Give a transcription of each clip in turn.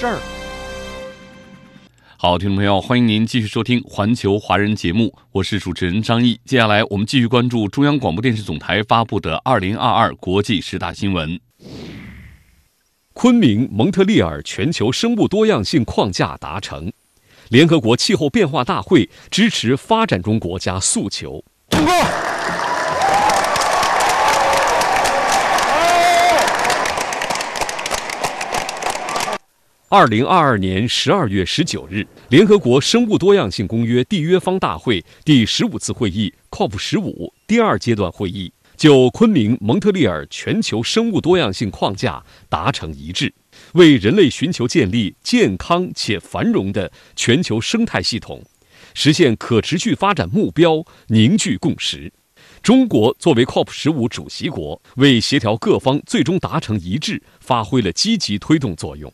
事儿。好，听众朋友，欢迎您继续收听《环球华人》节目，我是主持人张毅。接下来，我们继续关注中央广播电视总台发布的二零二二国际十大新闻。昆明蒙特利尔全球生物多样性框架达成，联合国气候变化大会支持发展中国家诉求通过。二零二二年十二月十九日，联合国生物多样性公约缔约方大会第十五次会议 （COP 十五）第二阶段会议就昆明蒙特利尔全球生物多样性框架达成一致，为人类寻求建立健康且繁荣的全球生态系统，实现可持续发展目标凝聚共识。中国作为 COP 十五主席国，为协调各方最终达成一致，发挥了积极推动作用。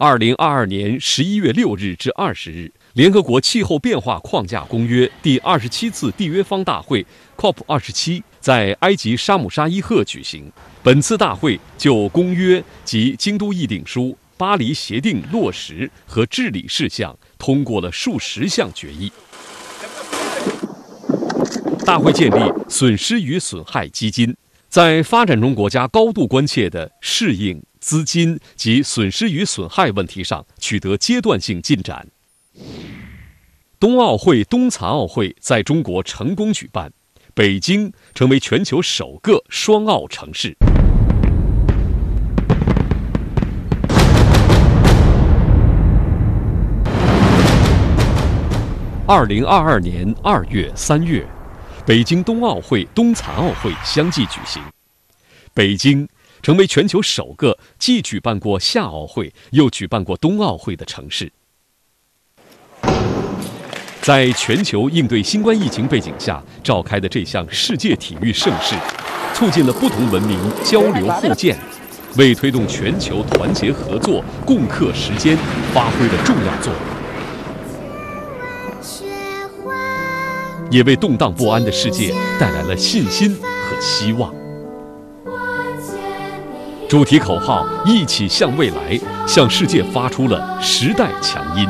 二零二二年十一月六日至二十日，联合国气候变化框架公约第二十七次缔约方大会 （COP 二十七）在埃及沙姆沙伊赫举行。本次大会就公约及京都议定书、巴黎协定落实和治理事项通过了数十项决议。大会建立损失与损害基金，在发展中国家高度关切的适应。资金及损失与损害问题上取得阶段性进展。冬奥会、冬残奥会在中国成功举办，北京成为全球首个双奥城市。二零二二年二月、三月，北京冬奥会、冬残奥会相继举行，北京。成为全球首个既举办过夏奥会又举办过冬奥会的城市。在全球应对新冠疫情背景下召开的这项世界体育盛事，促进了不同文明交流互鉴，为推动全球团结合作、共克时艰发挥了重要作用，也为动荡不安的世界带来了信心和希望。主题口号“一起向未来”向世界发出了时代强音。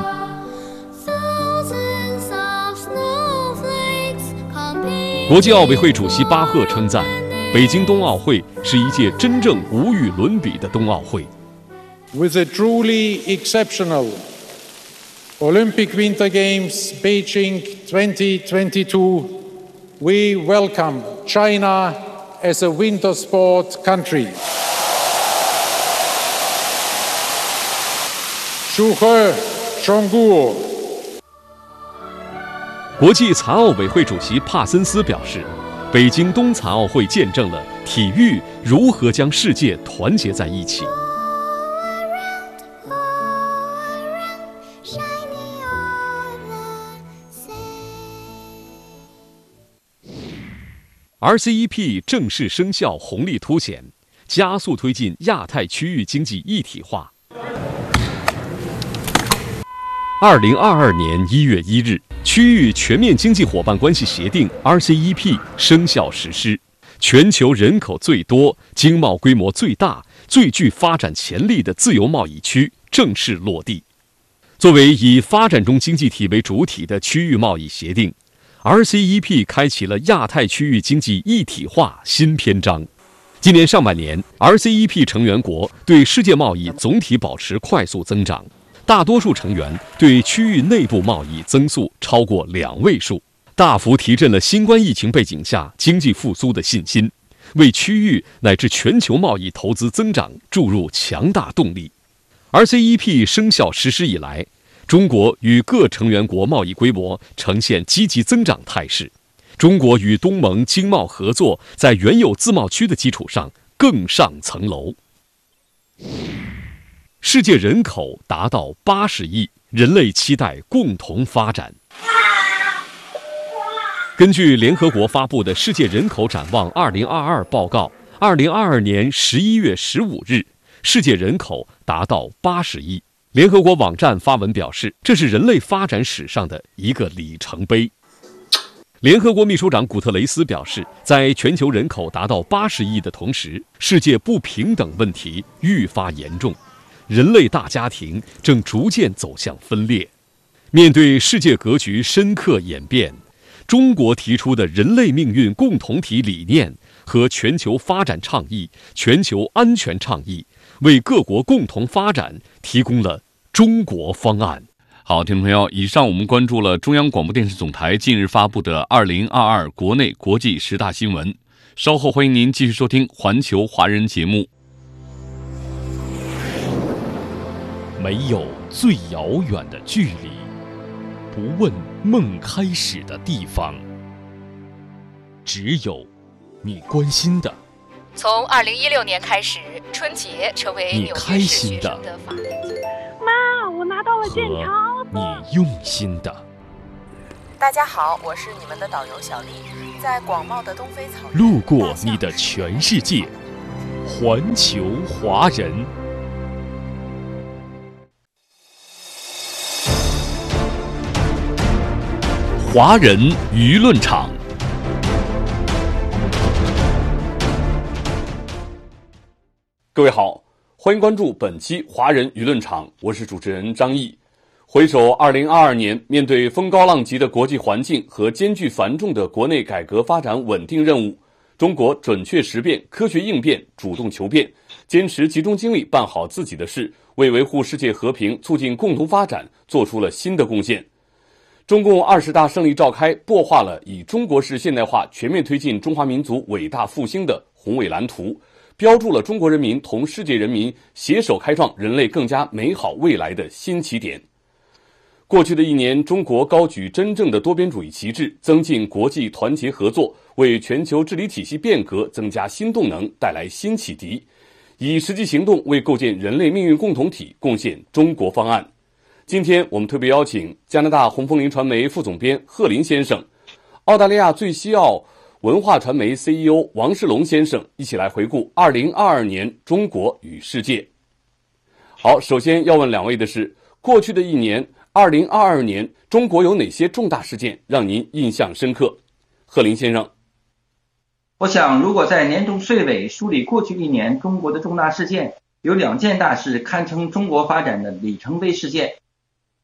国际奥委会主席巴赫称赞，北京冬奥会是一届真正无与伦比的冬奥会。With a truly exceptional Olympic Winter Games Beijing 2022, we welcome China as a winter sport country. 祝贺中国！国际残奥委会主席帕森斯表示，北京冬残奥会见证了体育如何将世界团结在一起。RCEP 正式生效，红利凸显，加速推进亚太区域经济一体化。二零二二年一月一日，区域全面经济伙伴关系协定 （RCEP） 生效实施，全球人口最多、经贸规模最大、最具发展潜力的自由贸易区正式落地。作为以发展中经济体为主体的区域贸易协定，RCEP 开启了亚太区域经济一体化新篇章。今年上半年，RCEP 成员国对世界贸易总体保持快速增长。大多数成员对区域内部贸易增速超过两位数，大幅提振了新冠疫情背景下经济复苏的信心，为区域乃至全球贸易投资增长注入强大动力。RCEP 生效实施以来，中国与各成员国贸易规模呈现积极增长态势，中国与东盟经贸合作在原有自贸区的基础上更上层楼。世界人口达到八十亿，人类期待共同发展。根据联合国发布的《世界人口展望2022》报告，二零二二年十一月十五日，世界人口达到八十亿。联合国网站发文表示，这是人类发展史上的一个里程碑。联合国秘书长古特雷斯表示，在全球人口达到八十亿的同时，世界不平等问题愈发严重，人类大家庭正逐渐走向分裂。面对世界格局深刻演变。中国提出的人类命运共同体理念和全球发展倡议、全球安全倡议，为各国共同发展提供了中国方案。好，听众朋友，以上我们关注了中央广播电视总台近日发布的二零二二国内国际十大新闻。稍后欢迎您继续收听《环球华人》节目。没有最遥远的距离，不问。梦开始的地方，只有你关心的。从二零一六年开始，春节成为你开心的。妈，我拿到了剑条。你用心的。大家好，我是你们的导游小丽，在广袤的东非草原。路过你的全世界，环球华人。华人舆论场，各位好，欢迎关注本期华人舆论场，我是主持人张毅。回首二零二二年，面对风高浪急的国际环境和艰巨繁重的国内改革发展稳定任务，中国准确识变、科学应变、主动求变，坚持集中精力办好自己的事，为维护世界和平、促进共同发展做出了新的贡献。中共二十大胜利召开，擘画了以中国式现代化全面推进中华民族伟大复兴的宏伟蓝图，标注了中国人民同世界人民携手开创人类更加美好未来的新起点。过去的一年，中国高举真正的多边主义旗帜，增进国际团结合作，为全球治理体系变革增加新动能，带来新启迪，以实际行动为构建人类命运共同体贡献中国方案。今天我们特别邀请加拿大红枫林传媒副总编贺林先生，澳大利亚最西澳文化传媒 CEO 王世龙先生一起来回顾2022年中国与世界。好，首先要问两位的是，过去的一年，2022年中国有哪些重大事件让您印象深刻？贺林先生，我想，如果在年终岁尾梳理过去一年中国的重大事件，有两件大事堪称中国发展的里程碑事件。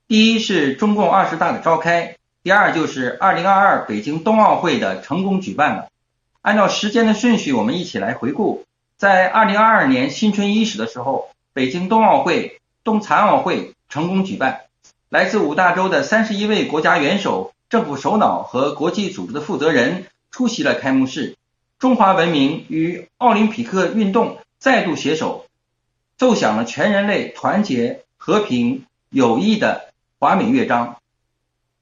第一是中共二十大的召开，第二就是二零二二北京冬奥会的成功举办了。按照时间的顺序，我们一起来回顾。在二零二二年新春伊始的时候，北京冬奥会、冬残奥会成功举办，来自五大洲的三十一位国家元首、政府首脑和国际组织的负责人出席了开幕式。中华文明与奥林匹克运动再度携手，奏响了全人类团结、和平、友谊的。华美乐章，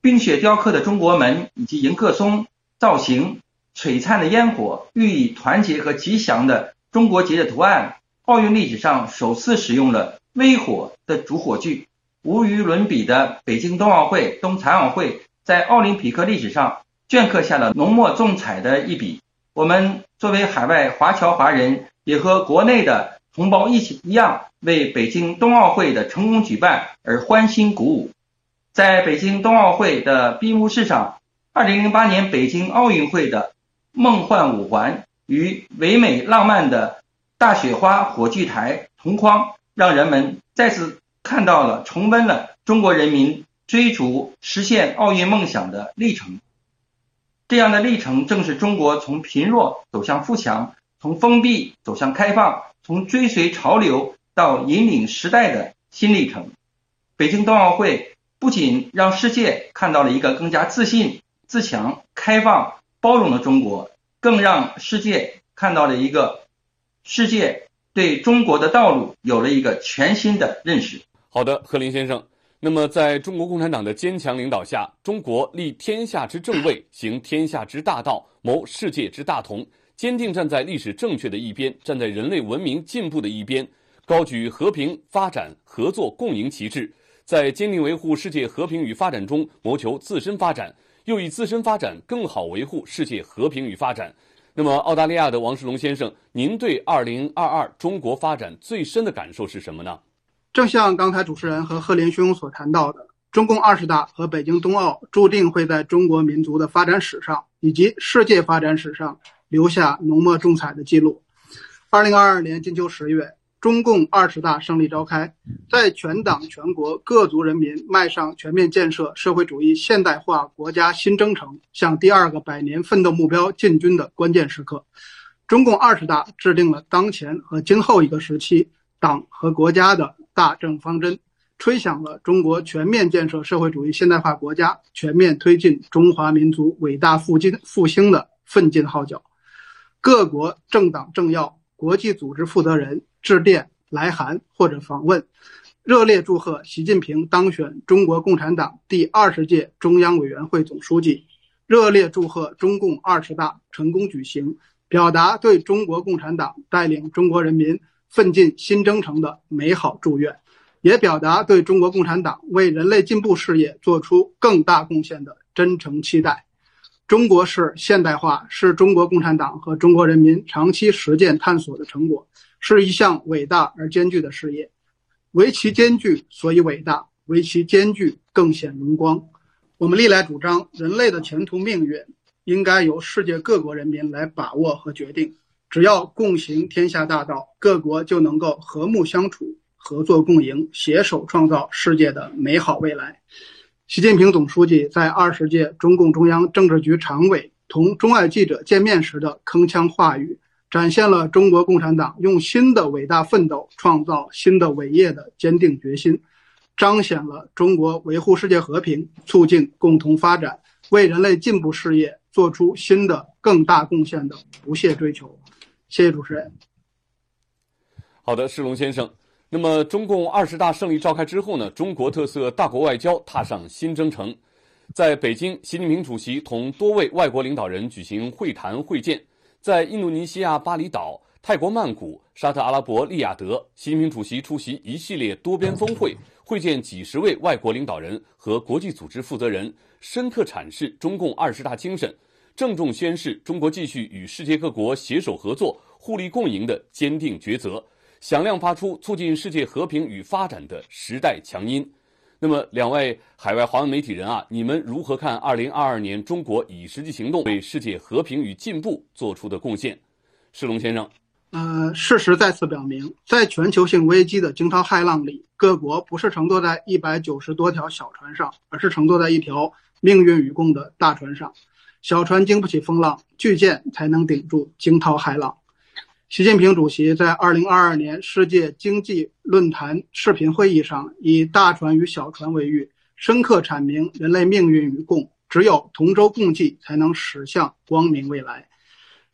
冰雪雕刻的中国门以及迎客松造型，璀璨的烟火，寓意团结和吉祥的中国结的图案。奥运历史上首次使用了微火的主火炬，无与伦比的北京冬奥会、冬残奥会在奥林匹克历史上镌刻下了浓墨重彩的一笔。我们作为海外华侨华人，也和国内的同胞一起一样，为北京冬奥会的成功举办而欢欣鼓舞。在北京冬奥会的闭幕式上，2008年北京奥运会的梦幻五环与唯美浪漫的大雪花火炬台同框，让人们再次看到了、重温了中国人民追逐实现奥运梦想的历程。这样的历程正是中国从贫弱走向富强，从封闭走向开放，从追随潮流到引领时代的新历程。北京冬奥会。不仅让世界看到了一个更加自信、自强、开放、包容的中国，更让世界看到了一个世界对中国的道路有了一个全新的认识。好的，贺林先生。那么，在中国共产党的坚强领导下，中国立天下之正位，行天下之大道，谋世界之大同，坚定站在历史正确的一边，站在人类文明进步的一边。高举和平、发展、合作、共赢旗帜，在坚定维护世界和平与发展中谋求自身发展，又以自身发展更好维护世界和平与发展。那么，澳大利亚的王世龙先生，您对二零二二中国发展最深的感受是什么呢？正像刚才主持人和贺林兄所谈到的，中共二十大和北京冬奥注定会在中国民族的发展史上以及世界发展史上留下浓墨重彩的记录。二零二二年金秋十月。中共二十大胜利召开，在全党全国各族人民迈上全面建设社会主义现代化国家新征程、向第二个百年奋斗目标进军的关键时刻，中共二十大制定了当前和今后一个时期党和国家的大政方针，吹响了中国全面建设社会主义现代化国家、全面推进中华民族伟大复兴复兴的奋进号角。各国政党政要、国际组织负责人。致电、来函或者访问，热烈祝贺习近平当选中国共产党第二十届中央委员会总书记，热烈祝贺中共二十大成功举行，表达对中国共产党带领中国人民奋进新征程的美好祝愿，也表达对中国共产党为人类进步事业做出更大贡献的真诚期待。中国式现代化是中国共产党和中国人民长期实践探索的成果。是一项伟大而艰巨的事业，唯其艰巨，所以伟大；唯其艰巨，更显荣光。我们历来主张，人类的前途命运应该由世界各国人民来把握和决定。只要共行天下大道，各国就能够和睦相处、合作共赢，携手创造世界的美好未来。习近平总书记在二十届中共中央政治局常委同中外记者见面时的铿锵话语。展现了中国共产党用新的伟大奋斗创造新的伟业的坚定决心，彰显了中国维护世界和平、促进共同发展、为人类进步事业做出新的更大贡献的不懈追求。谢谢主持人。好的，世龙先生。那么，中共二十大胜利召开之后呢？中国特色大国外交踏上新征程。在北京，习近平主席同多位外国领导人举行会谈会见。在印度尼西亚巴厘岛、泰国曼谷、沙特阿拉伯利雅得，习近平主席出席一系列多边峰会，会见几十位外国领导人和国际组织负责人，深刻阐释中共二十大精神，郑重宣示中国继续与世界各国携手合作、互利共赢的坚定抉择，响亮发出促进世界和平与发展的时代强音。那么，两位海外华文媒体人啊，你们如何看二零二二年中国以实际行动为世界和平与进步做出的贡献？世龙先生，呃，事实再次表明，在全球性危机的惊涛骇浪里，各国不是乘坐在一百九十多条小船上，而是乘坐在一条命运与共的大船上。小船经不起风浪，巨舰才能顶住惊涛骇浪。习近平主席在二零二二年世界经济论坛视频会议上，以“大船与小船”为喻，深刻阐明人类命运与共，只有同舟共济，才能驶向光明未来。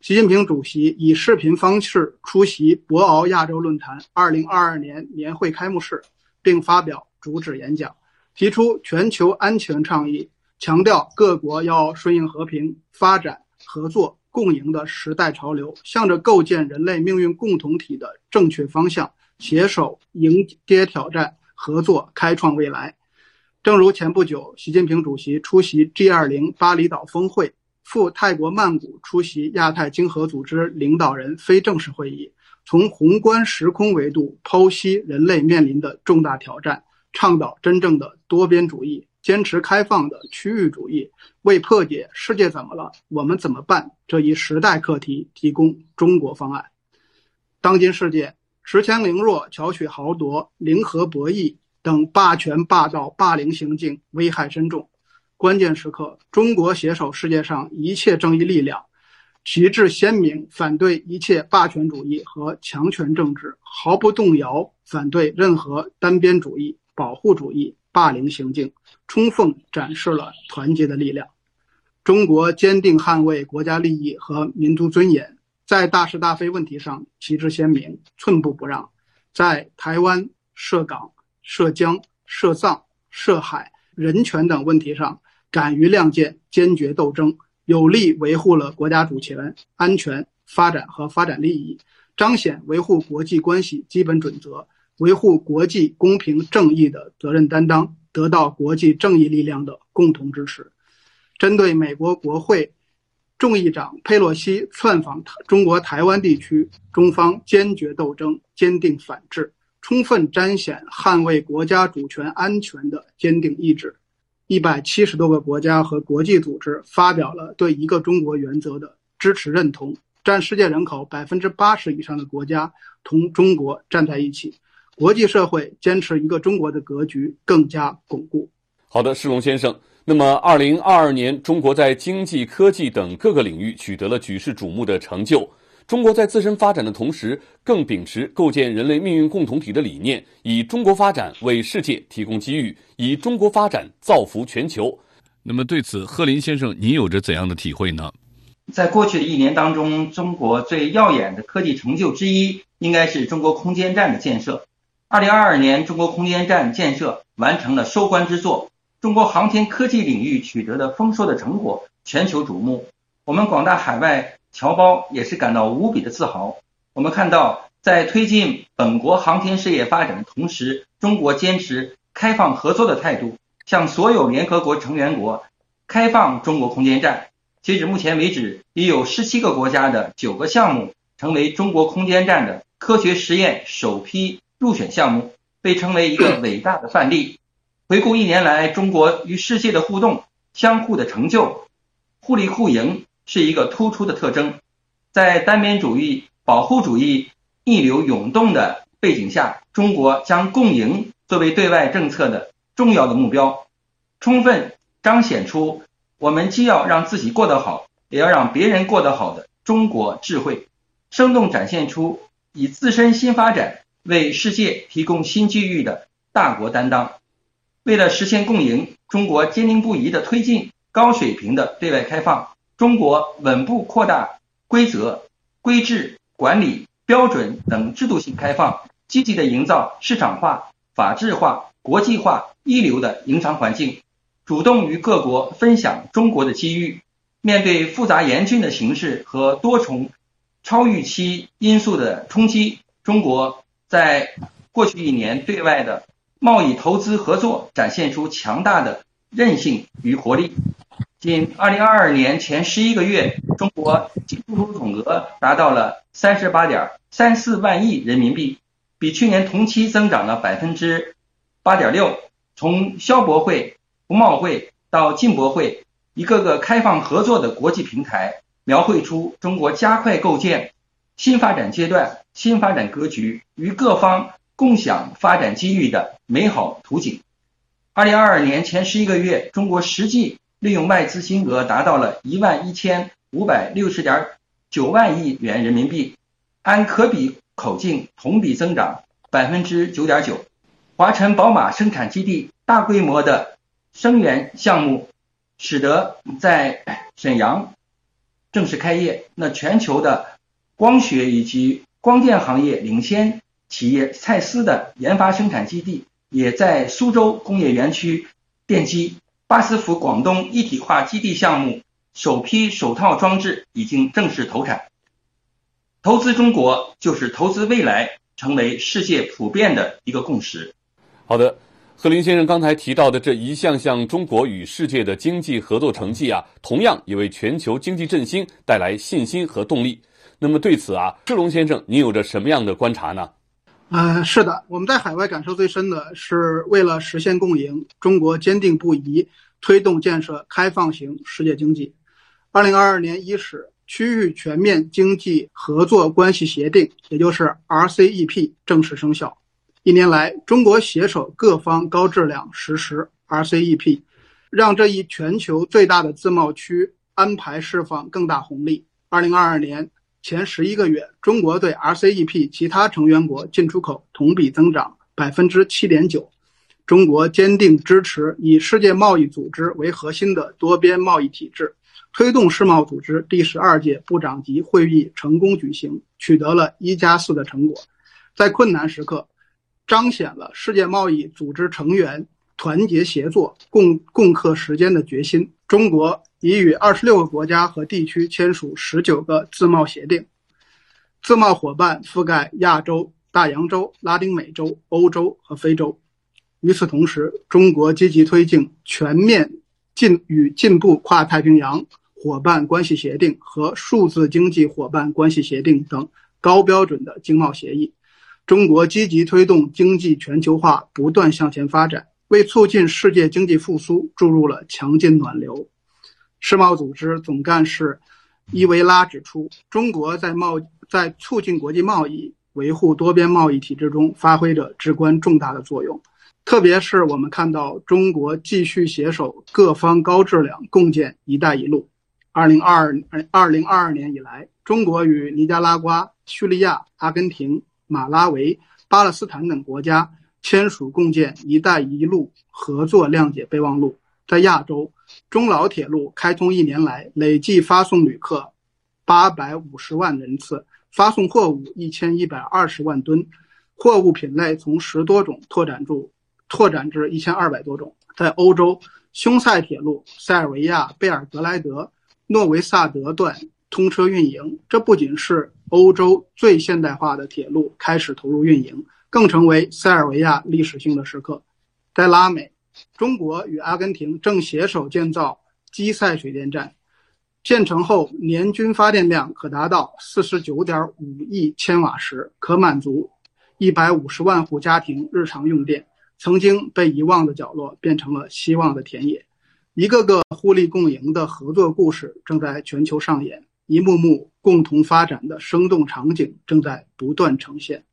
习近平主席以视频方式出席博鳌亚洲论坛二零二二年年会开幕式，并发表主旨演讲，提出全球安全倡议，强调各国要顺应和平、发展、合作。共赢的时代潮流，向着构建人类命运共同体的正确方向，携手迎接挑战，合作开创未来。正如前不久，习近平主席出席 G20 巴厘岛峰会，赴泰国曼谷出席亚太经合组织领导人非正式会议，从宏观时空维度剖析人类面临的重大挑战，倡导真正的多边主义。坚持开放的区域主义，为破解“世界怎么了，我们怎么办”这一时代课题提供中国方案。当今世界，恃强凌弱、巧取豪夺、零和博弈等霸权、霸道、霸凌行径危害深重。关键时刻，中国携手世界上一切正义力量，旗帜鲜明，反对一切霸权主义和强权政治，毫不动摇反对任何单边主义、保护主义。霸凌行径，充分展示了团结的力量。中国坚定捍卫国家利益和民族尊严，在大是大非问题上旗帜鲜明，寸步不让；在台湾、涉港、涉疆、涉藏、涉海、人权等问题上，敢于亮剑，坚决斗争，有力维护了国家主权、安全、发展和发展利益，彰显维护国际关系基本准则、维护国际公平正义的责任担当，得到国际正义力量的共同支持。针对美国国会众议长佩洛西窜访中国台湾地区，中方坚决斗争，坚定反制，充分彰显捍卫国家主权安全的坚定意志。一百七十多个国家和国际组织发表了对一个中国原则的支持认同，占世界人口百分之八十以上的国家同中国站在一起，国际社会坚持一个中国的格局更加巩固。好的，世龙先生。那么，二零二二年，中国在经济、科技等各个领域取得了举世瞩目的成就。中国在自身发展的同时，更秉持构建人类命运共同体的理念，以中国发展为世界提供机遇，以中国发展造福全球。那么，对此，贺林先生，您有着怎样的体会呢？在过去的一年当中，中国最耀眼的科技成就之一，应该是中国空间站的建设。二零二二年，中国空间站建设完成了收官之作，中国航天科技领域取得的丰硕的成果，全球瞩目。我们广大海外。侨胞也是感到无比的自豪。我们看到，在推进本国航天事业发展的同时，中国坚持开放合作的态度，向所有联合国成员国开放中国空间站。截止目前为止，已有十七个国家的九个项目成为中国空间站的科学实验首批入选项目，被称为一个 伟大的范例。回顾一年来中国与世界的互动、相互的成就、互利互赢。是一个突出的特征，在单边主义、保护主义逆流涌动的背景下，中国将共赢作为对外政策的重要的目标，充分彰显出我们既要让自己过得好，也要让别人过得好的中国智慧，生动展现出以自身新发展为世界提供新机遇的大国担当。为了实现共赢，中国坚定不移地推进高水平的对外开放。中国稳步扩大规则、规制、管理标准等制度性开放，积极的营造市场化、法治化、国际化一流的营商环境，主动与各国分享中国的机遇。面对复杂严峻的形势和多重超预期因素的冲击，中国在过去一年对外的贸易投资合作展现出强大的韧性与活力。仅2022年前十一个月，中国进出口总额达到了三十八点三四万亿人民币，比去年同期增长了百分之八点六。从消博会、服贸会到进博会，一个个开放合作的国际平台，描绘出中国加快构建新发展阶段、新发展格局与各方共享发展机遇的美好图景。2022年前十一个月，中国实际利用外资金额达到了一万一千五百六十点九万亿元人民币，按可比口径同比增长百分之九点九。华晨宝马生产基地大规模的生源项目，使得在沈阳正式开业。那全球的光学以及光电行业领先企业蔡司的研发生产基地，也在苏州工业园区奠基。巴斯夫广东一体化基地项目首批首套装置已经正式投产。投资中国就是投资未来，成为世界普遍的一个共识。好的，贺林先生刚才提到的这一项项中国与世界的经济合作成绩啊，同样也为全球经济振兴带来信心和动力。那么对此啊，志龙先生，您有着什么样的观察呢？呃，是的，我们在海外感受最深的是，为了实现共赢，中国坚定不移推动建设开放型世界经济。二零二二年伊始，区域全面经济合作关系协定，也就是 RCEP 正式生效。一年来，中国携手各方高质量实施 RCEP，让这一全球最大的自贸区安排释放更大红利。二零二二年。前十一个月，中国对 RCEP 其他成员国进出口同比增长百分之七点九。中国坚定支持以世界贸易组织为核心的多边贸易体制，推动世贸组织第十二届部长级会议成功举行，取得了一加四的成果。在困难时刻，彰显了世界贸易组织成员团结协作、共共克时艰的决心。中国。已与二十六个国家和地区签署十九个自贸协定。自贸伙伴覆盖亚洲、大洋洲、拉丁美洲、欧洲和非洲。与此同时，中国积极推进全面进与进步跨太平洋伙伴关系协定和数字经济伙伴关系协定等高标准的经贸协议。中国积极推动经济全球化不断向前发展，为促进世界经济复苏注入了强劲暖流。世贸组织总干事伊维拉指出，中国在贸在促进国际贸易、维护多边贸易体制中发挥着至关重大的作用。特别是我们看到，中国继续携手各方高质量共建“一带一路”。二零二二二零二二年以来，中国与尼加拉瓜、叙利亚、阿根廷、马拉维、巴勒斯坦等国家签署共建“一带一路”合作谅解备忘录。在亚洲，中老铁路开通一年来，累计发送旅客八百五十万人次，发送货物一千一百二十万吨，货物品类从十多种拓展至。拓展至一千二百多种。在欧洲，匈塞铁路塞尔维亚贝尔格莱德诺维萨德段通车运营，这不仅是欧洲最现代化的铁路开始投入运营，更成为塞尔维亚历史性的时刻。在拉美，中国与阿根廷正携手建造基塞水电站，建成后年均发电量可达到四十九点五亿千瓦时，可满足一百五十万户家庭日常用电。曾经被遗忘的角落变成了希望的田野，一个个互利共赢的合作故事正在全球上演，一幕幕共同发展的生动场景正在不断呈现。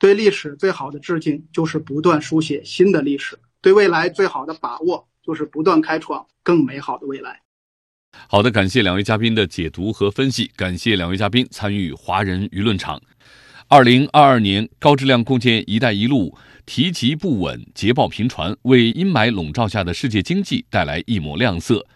对历史最好的致敬就是不断书写新的历史，对未来最好的把握就是不断开创更美好的未来。好的，感谢两位嘉宾的解读和分析，感谢两位嘉宾参与华人舆论场。二零二二年高质量共建“一带一路”。提及不稳，捷报频传，为阴霾笼罩下的世界经济带来一抹亮色。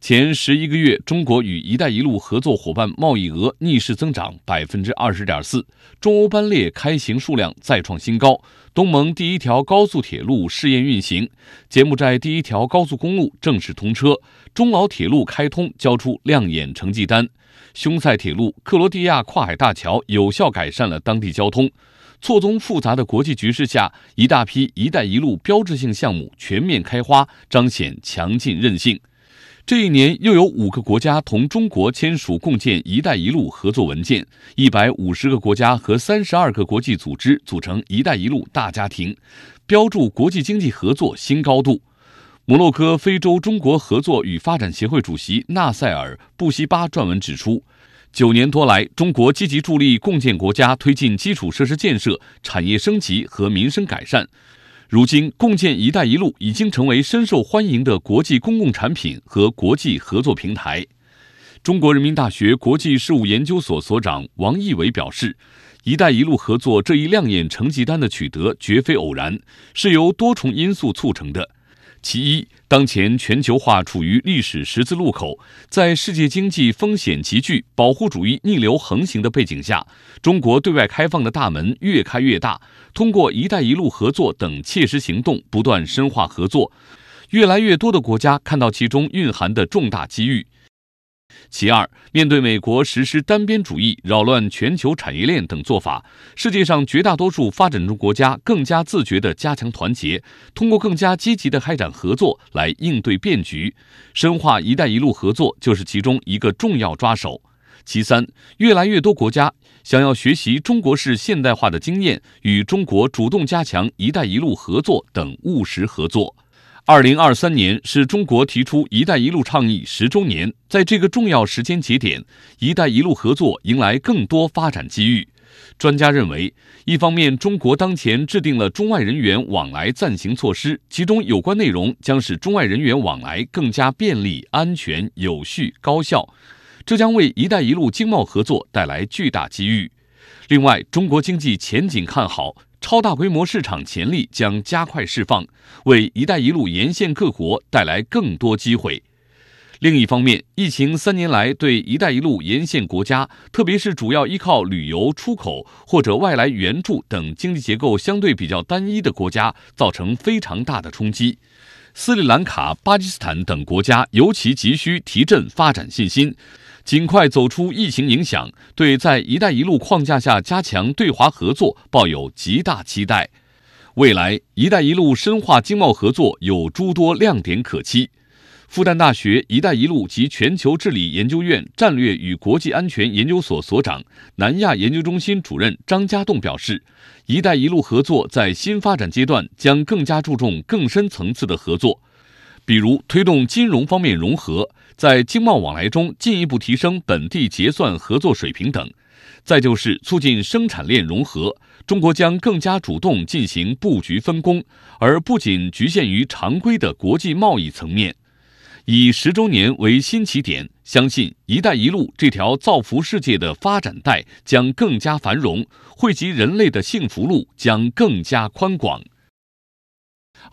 前十一个月，中国与“一带一路”合作伙伴贸易额逆势增长百分之二十点四，中欧班列开行数量再创新高，东盟第一条高速铁路试验运行，柬埔寨第一条高速公路正式通车，中老铁路开通交出亮眼成绩单，匈塞铁路、克罗地亚跨海大桥有效改善了当地交通。错综复杂的国际局势下，一大批“一带一路”标志性项目全面开花，彰显强劲韧性。这一年，又有五个国家同中国签署共建“一带一路”合作文件，一百五十个国家和三十二个国际组织组成“一带一路”大家庭，标注国际经济合作新高度。摩洛哥非洲中国合作与发展协会主席纳塞尔·布希巴撰文指出。九年多来，中国积极助力共建国家推进基础设施建设、产业升级和民生改善。如今，共建“一带一路”已经成为深受欢迎的国际公共产品和国际合作平台。中国人民大学国际事务研究所所长王毅伟表示：“一带一路”合作这一亮眼成绩单的取得绝非偶然，是由多重因素促成的。其一，当前全球化处于历史十字路口，在世界经济风险急剧、保护主义逆流横行的背景下，中国对外开放的大门越开越大。通过“一带一路”合作等切实行动，不断深化合作，越来越多的国家看到其中蕴含的重大机遇。其二，面对美国实施单边主义、扰乱全球产业链等做法，世界上绝大多数发展中国家更加自觉地加强团结，通过更加积极地开展合作来应对变局，深化“一带一路”合作就是其中一个重要抓手。其三，越来越多国家想要学习中国式现代化的经验，与中国主动加强“一带一路”合作等务实合作。二零二三年是中国提出“一带一路”倡议十周年，在这个重要时间节点，“一带一路”合作迎来更多发展机遇。专家认为，一方面，中国当前制定了中外人员往来暂行措施，其中有关内容将使中外人员往来更加便利、安全、有序、高效，这将为“一带一路”经贸合作带来巨大机遇。另外，中国经济前景看好。超大规模市场潜力将加快释放，为“一带一路”沿线各国带来更多机会。另一方面，疫情三年来对“一带一路”沿线国家，特别是主要依靠旅游、出口或者外来援助等经济结构相对比较单一的国家，造成非常大的冲击。斯里兰卡、巴基斯坦等国家尤其急需提振发展信心。尽快走出疫情影响，对在“一带一路”框架下加强对华合作抱有极大期待。未来“一带一路”深化经贸合作有诸多亮点可期。复旦大学“一带一路”及全球治理研究院战略与国际安全研究所所长、南亚研究中心主任张家栋表示，“一带一路”合作在新发展阶段将更加注重更深层次的合作，比如推动金融方面融合，在经贸往来中进一步提升本地结算合作水平等。再就是促进生产链融合，中国将更加主动进行布局分工，而不仅局限于常规的国际贸易层面。以十周年为新起点，相信“一带一路”这条造福世界的发展带将更加繁荣，惠及人类的幸福路将更加宽广。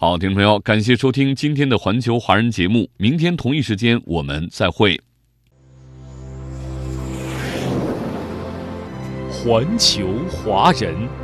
好，听众朋友，感谢收听今天的环球华人节目，明天同一时间我们再会。环球华人。